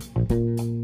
Thank you.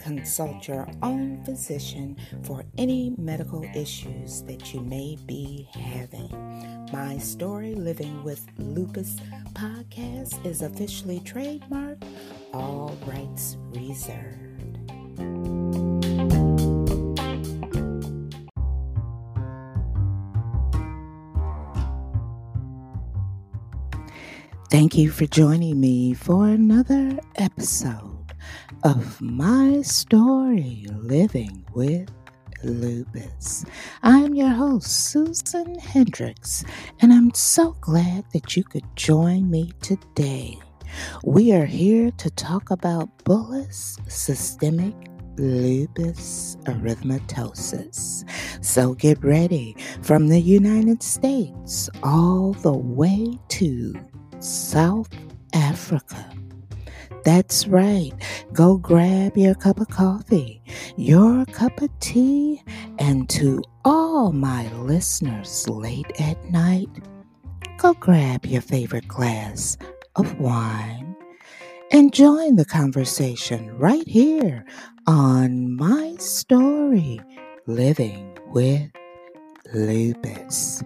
consult your own physician for any medical issues that you may be having. My Story Living with Lupus podcast is officially trademarked, all rights reserved. Thank you for joining me for another episode of My Story Living with Lupus. I'm your host, Susan Hendrix, and I'm so glad that you could join me today. We are here to talk about bullous systemic lupus erythematosus. So get ready from the United States all the way to South Africa. That's right. Go grab your cup of coffee, your cup of tea, and to all my listeners late at night, go grab your favorite glass of wine and join the conversation right here on my story, Living with Lupus.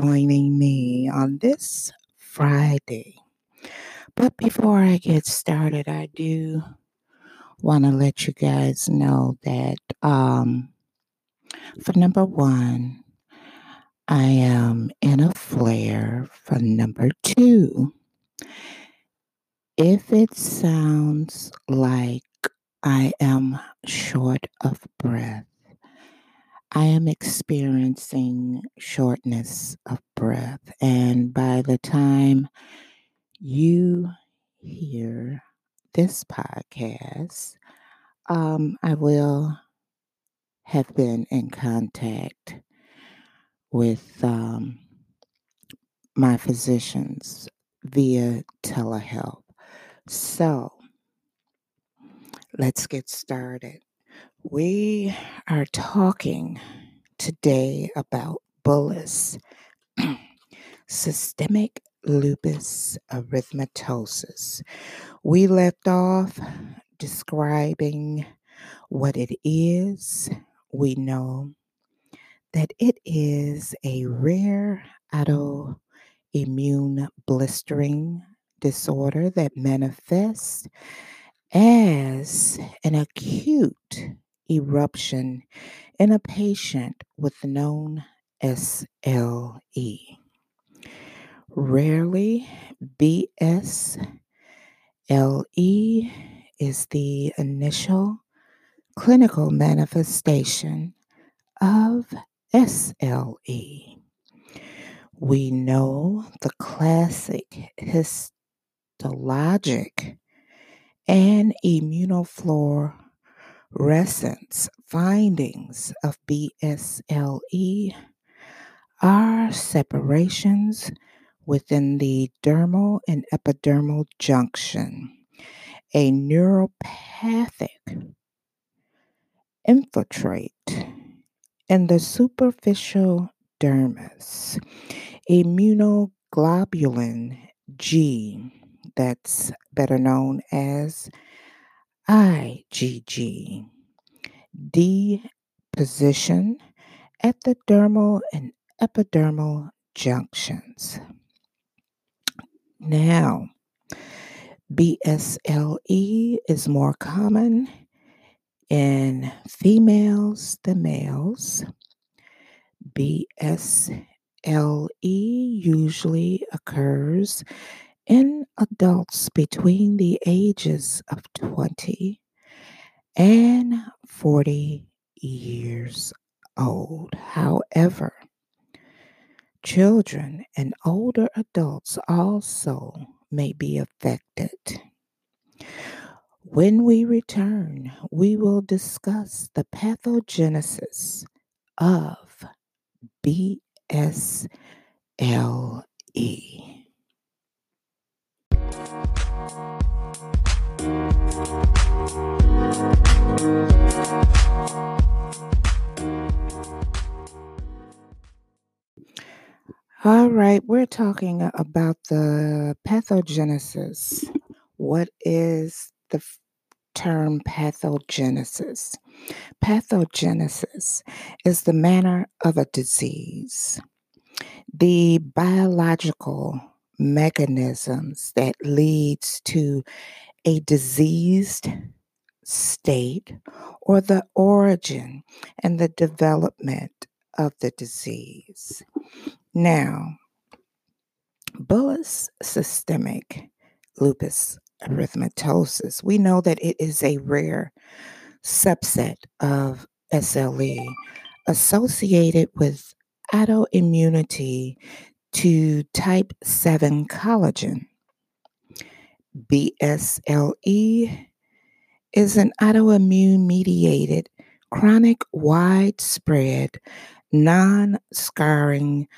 Joining me on this Friday. But before I get started, I do want to let you guys know that um, for number one, I am in a flare. For number two, if it sounds like I am short of breath, I am experiencing shortness of breath. And by the time you hear this podcast, um, I will have been in contact with um, my physicians via telehealth. So let's get started. We are talking today about bullous, systemic lupus erythematosus. We left off describing what it is. We know that it is a rare autoimmune blistering disorder that manifests as an acute eruption in a patient with known SLE. Rarely, BSLE is the initial clinical manifestation of SLE. We know the classic histologic and immunofluorescence findings of BSLE are separations within the dermal and epidermal junction, a neutrophilic infiltrate in the superficial dermis, immunoglobulin G that's better known as IgG. Deposition at the dermal and epidermal junctions. Now, BSLE is more common in females than males. BSLE usually occurs in adults between the ages of 20 and 40 years old. However, children and older adults also may be affected. When we return, we will discuss the pathogenesis of BSLE. All right, we're talking about the pathogenesis. What is the f- term pathogenesis? Pathogenesis is the manner of a disease, the biological mechanisms that leads to a diseased state or the origin and the development of the disease. Now, bullous systemic lupus erythematosus, we know that it is a rare subset of SLE associated with autoimmunity to type 7 collagen. BSLE is an autoimmune mediated, chronic, widespread, non scarring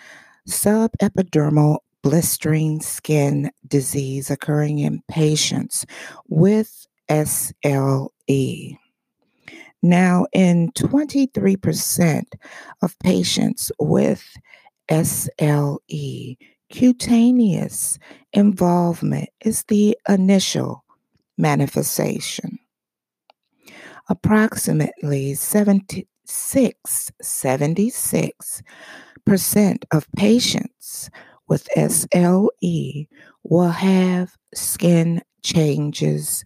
subepidermal blistering skin disease occurring in patients with SLE. Now, in 23% of patients with SLE, cutaneous involvement is the initial manifestation. Approximately 76, 76 percent of patients with SLE will have skin changes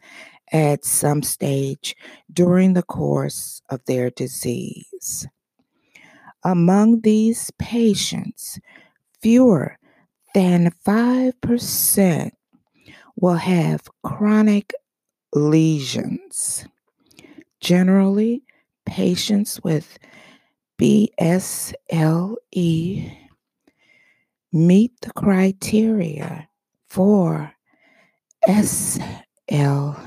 at some stage during the course of their disease. Among these patients, fewer than 5% will have chronic lesions. Generally, patients with BSLE meet the criteria for SLE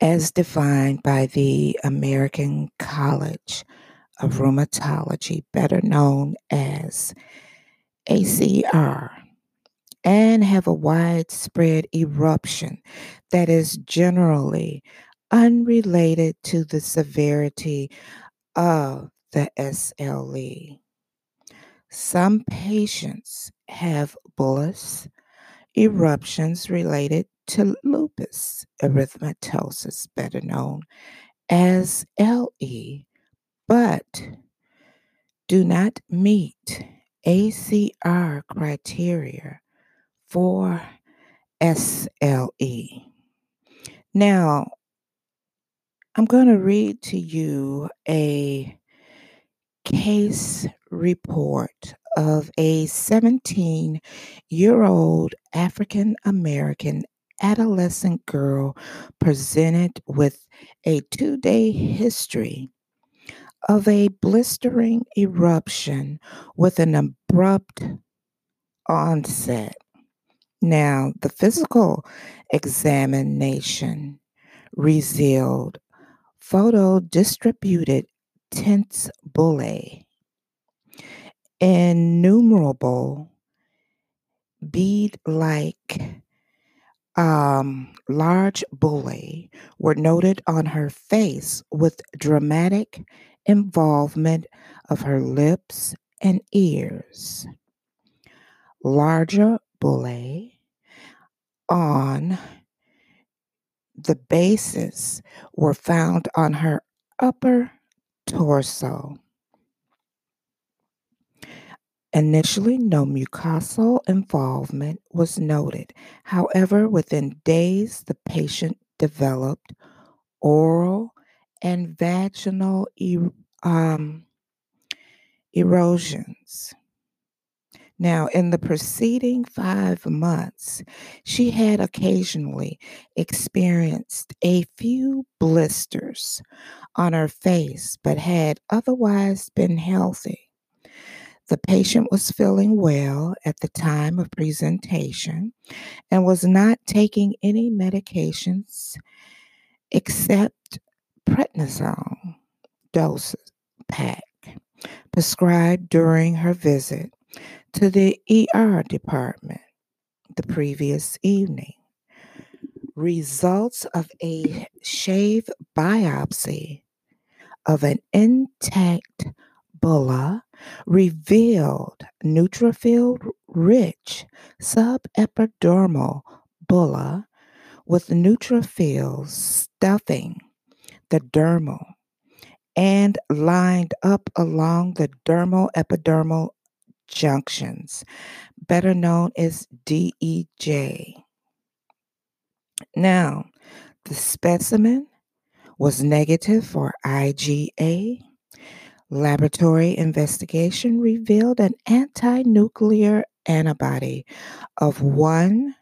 as defined by the American College of mm-hmm. Rheumatology, better known as ACR, and have a widespread eruption that is generally unrelated to the severity of the SLE. Some patients have bullous eruptions related to lupus erythematosus, better known as LE, but do not meet ACR criteria for SLE. Now, I'm going to read to you a case report of a 17 year old African American adolescent girl presented with a two day history of a blistering eruption with an abrupt onset. Now, the physical examination revealed photo distributed tense bullae, innumerable bead like um, large bullae were noted on her face with dramatic involvement of her lips and ears. Larger bullae on the bases were found on her upper torso. Initially, no mucosal involvement was noted. However, within days, the patient developed oral and vaginal um, erosions. Now, in the preceding five months, she had occasionally experienced a few blisters on her face, but had otherwise been healthy. The patient was feeling well at the time of presentation and was not taking any medications except prednisone doses pack prescribed during her visit to the ER department the previous evening. Results of a shave biopsy of an intact bulla revealed neutrophil rich subepidermal bulla with neutrophils stuffing the dermal and lined up along the dermal epidermal junctions, better known as DEJ. Now, the specimen was negative for IgA Laboratory investigation revealed an anti nuclear antibody of 1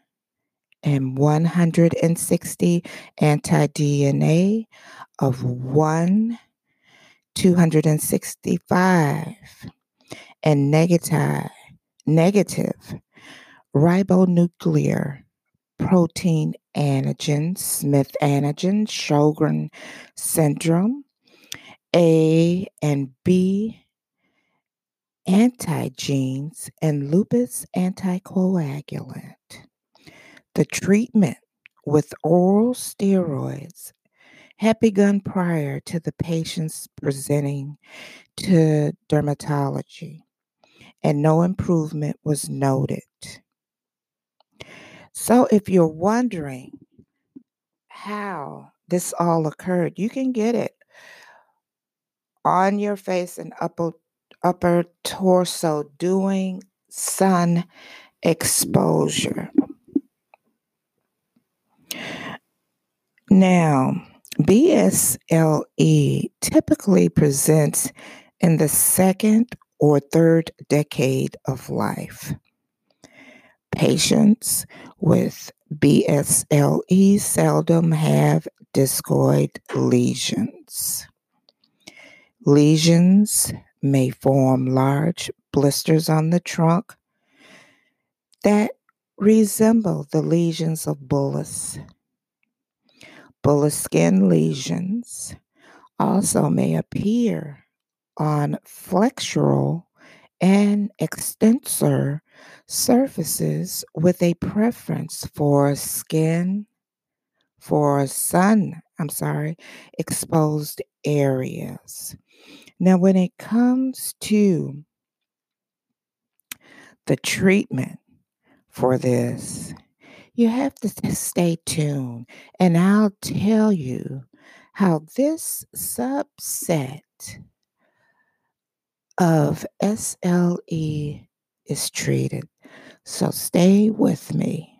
and 160 anti DNA of 1 265 and negative negative ribonuclear protein antigen, Smith antigen, Sjogren syndrome, a and B antigenes and lupus anticoagulant. The treatment with oral steroids had begun prior to the patients presenting to dermatology, and no improvement was noted. So, if you're wondering how this all occurred, you can get it on your face and upper, upper torso doing sun exposure. Now, BSLE typically presents in the second or third decade of life. Patients with BSLE seldom have discoid lesions. Lesions may form large blisters on the trunk that resemble the lesions of bullous. Bullous skin lesions also may appear on flexural and extensor surfaces with a preference for skin, for sun, I'm sorry, exposed areas. Now, when it comes to the treatment for this, you have to stay tuned, and I'll tell you how this subset of SLE is treated. So stay with me.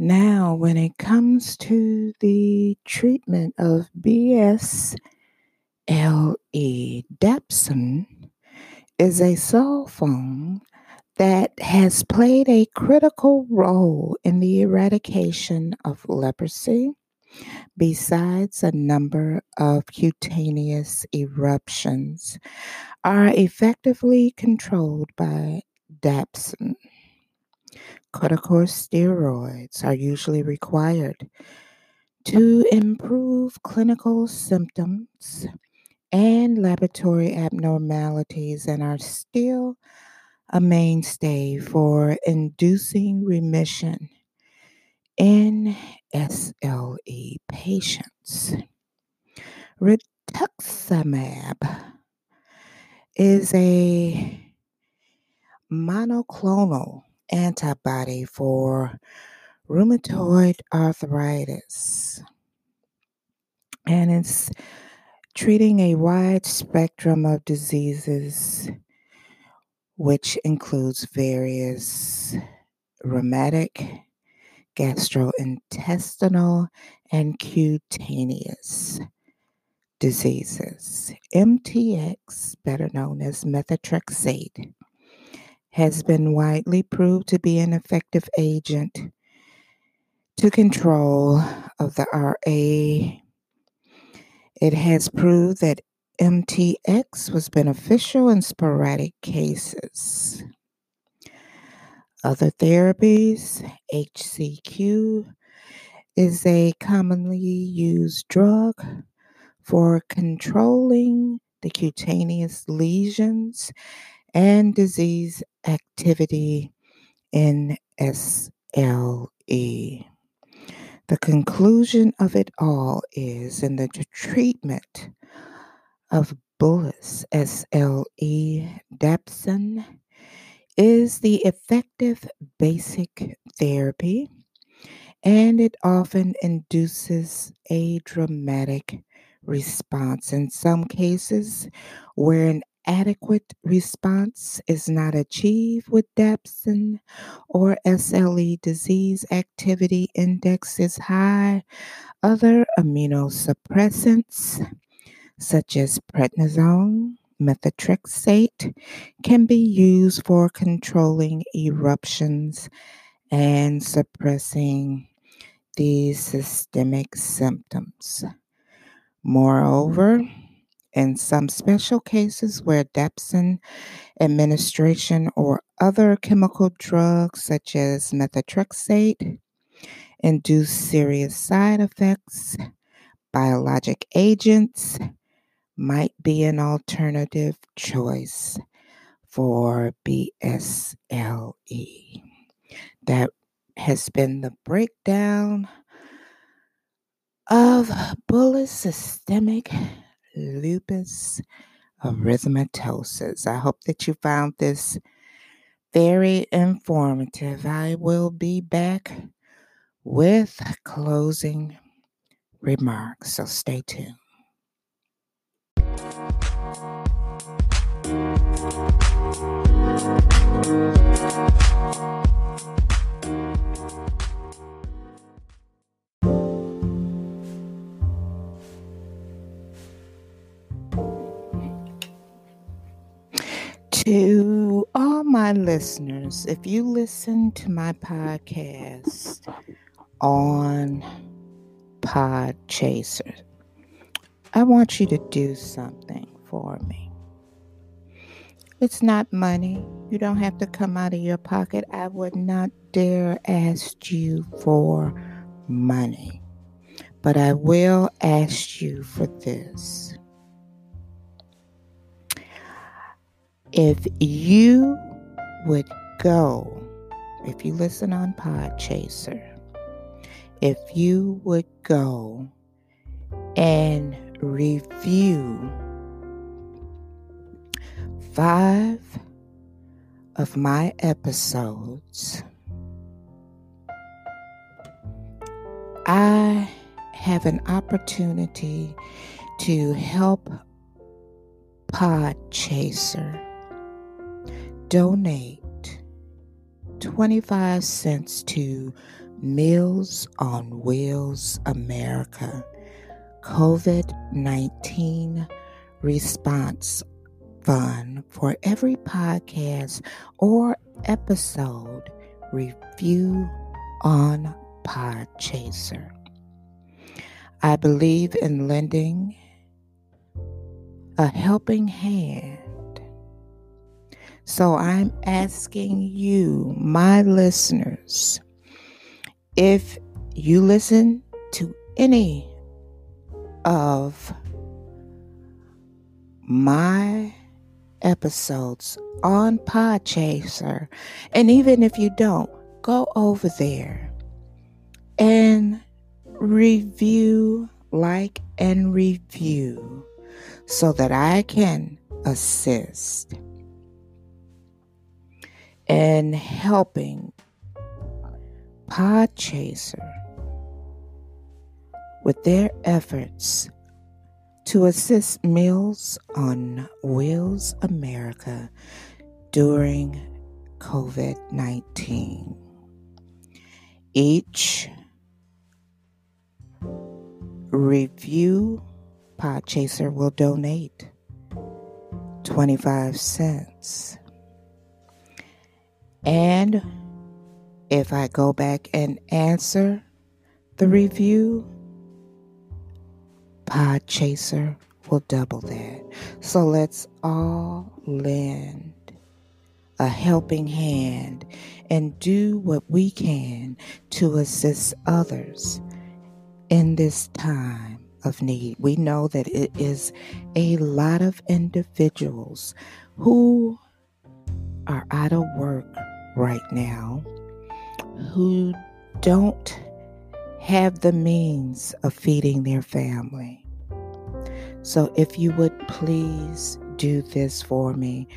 Now, when it comes to the treatment of BSLE, Dapsone is a sulfone that has played a critical role in the eradication of leprosy, besides a number of cutaneous eruptions, are effectively controlled by dapsone. Corticosteroids are usually required to improve clinical symptoms and laboratory abnormalities and are still a mainstay for inducing remission in SLE patients. Rituximab is a monoclonal antibody for rheumatoid arthritis. And it's treating a wide spectrum of diseases, which includes various rheumatic, gastrointestinal, and cutaneous diseases. MTX, better known as methotrexate, has been widely proved to be an effective agent to control of the RA. It has proved that MTX was beneficial in sporadic cases. Other therapies, HCQ is a commonly used drug for controlling the cutaneous lesions and disease activity in SLE. The conclusion of it all is in the treatment of bullous SLE Dapsone is the effective basic therapy and it often induces a dramatic response. In some cases, where an adequate response is not achieved with Dapsone or SLE disease activity index is high, other immunosuppressants such as prednisone, methotrexate can be used for controlling eruptions and suppressing these systemic symptoms. Moreover, in some special cases where Dapsone administration or other chemical drugs such as methotrexate induce serious side effects, biologic agents might be an alternative choice for BSLE. That has been the breakdown of bullous systemic lupus erythematosus. Mm-hmm. I hope that you found this very informative. I will be back with closing remarks, so stay tuned. To listeners, if you listen to my podcast on Podchaser, I want you to do something for me. It's not money. You don't have to come out of your pocket. I would not dare ask you for money. But I will ask you for this. If you would go, if you listen on Podchaser, if you would go and review five of my episodes, I have an opportunity to help Podchaser donate 25 cents to Meals on Wheels America COVID 19 Response Fund for every podcast or episode review on Podchaser. I believe in lending a helping hand so I'm asking you, my listeners, if you listen to any of my episodes on Podchaser, and even if you don't, go over there and review, like, and review so that I can assist and helping Podchaser with their efforts to assist Meals on Wheels America during COVID 19. Each review Podchaser will donate 25 cents. And if I go back and answer the review, Podchaser will double that. So let's all lend a helping hand and do what we can to assist others in this time of need. We know that it is a lot of individuals who are out of work right now who don't have the means of feeding their family. So, if you would please do this for me,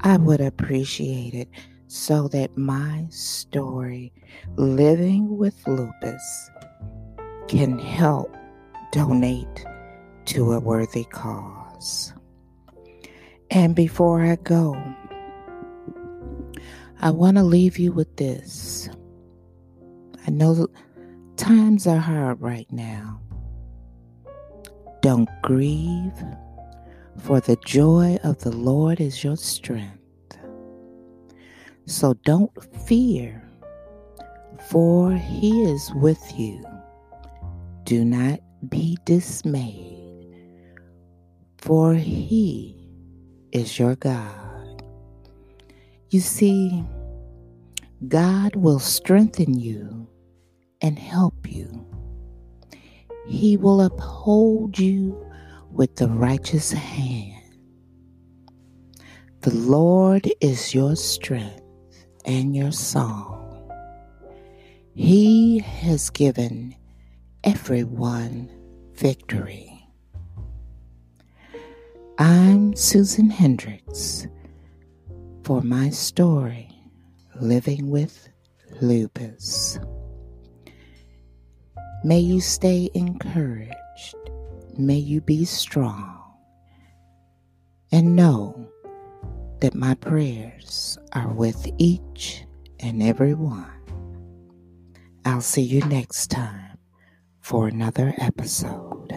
I would appreciate it so that my story, Living with Lupus, can help donate to a worthy cause. And before I go, I want to leave you with this. I know times are hard right now. Don't grieve, for the joy of the Lord is your strength. So don't fear, for he is with you. Do not be dismayed, for he is your God. You see, God will strengthen you and help you. He will uphold you with the righteous hand. The Lord is your strength and your song. He has given everyone victory. I'm Susan Hendrix for my story, Living with Lupus. May you stay encouraged. May you be strong. And know that my prayers are with each and every one. I'll see you next time for another episode.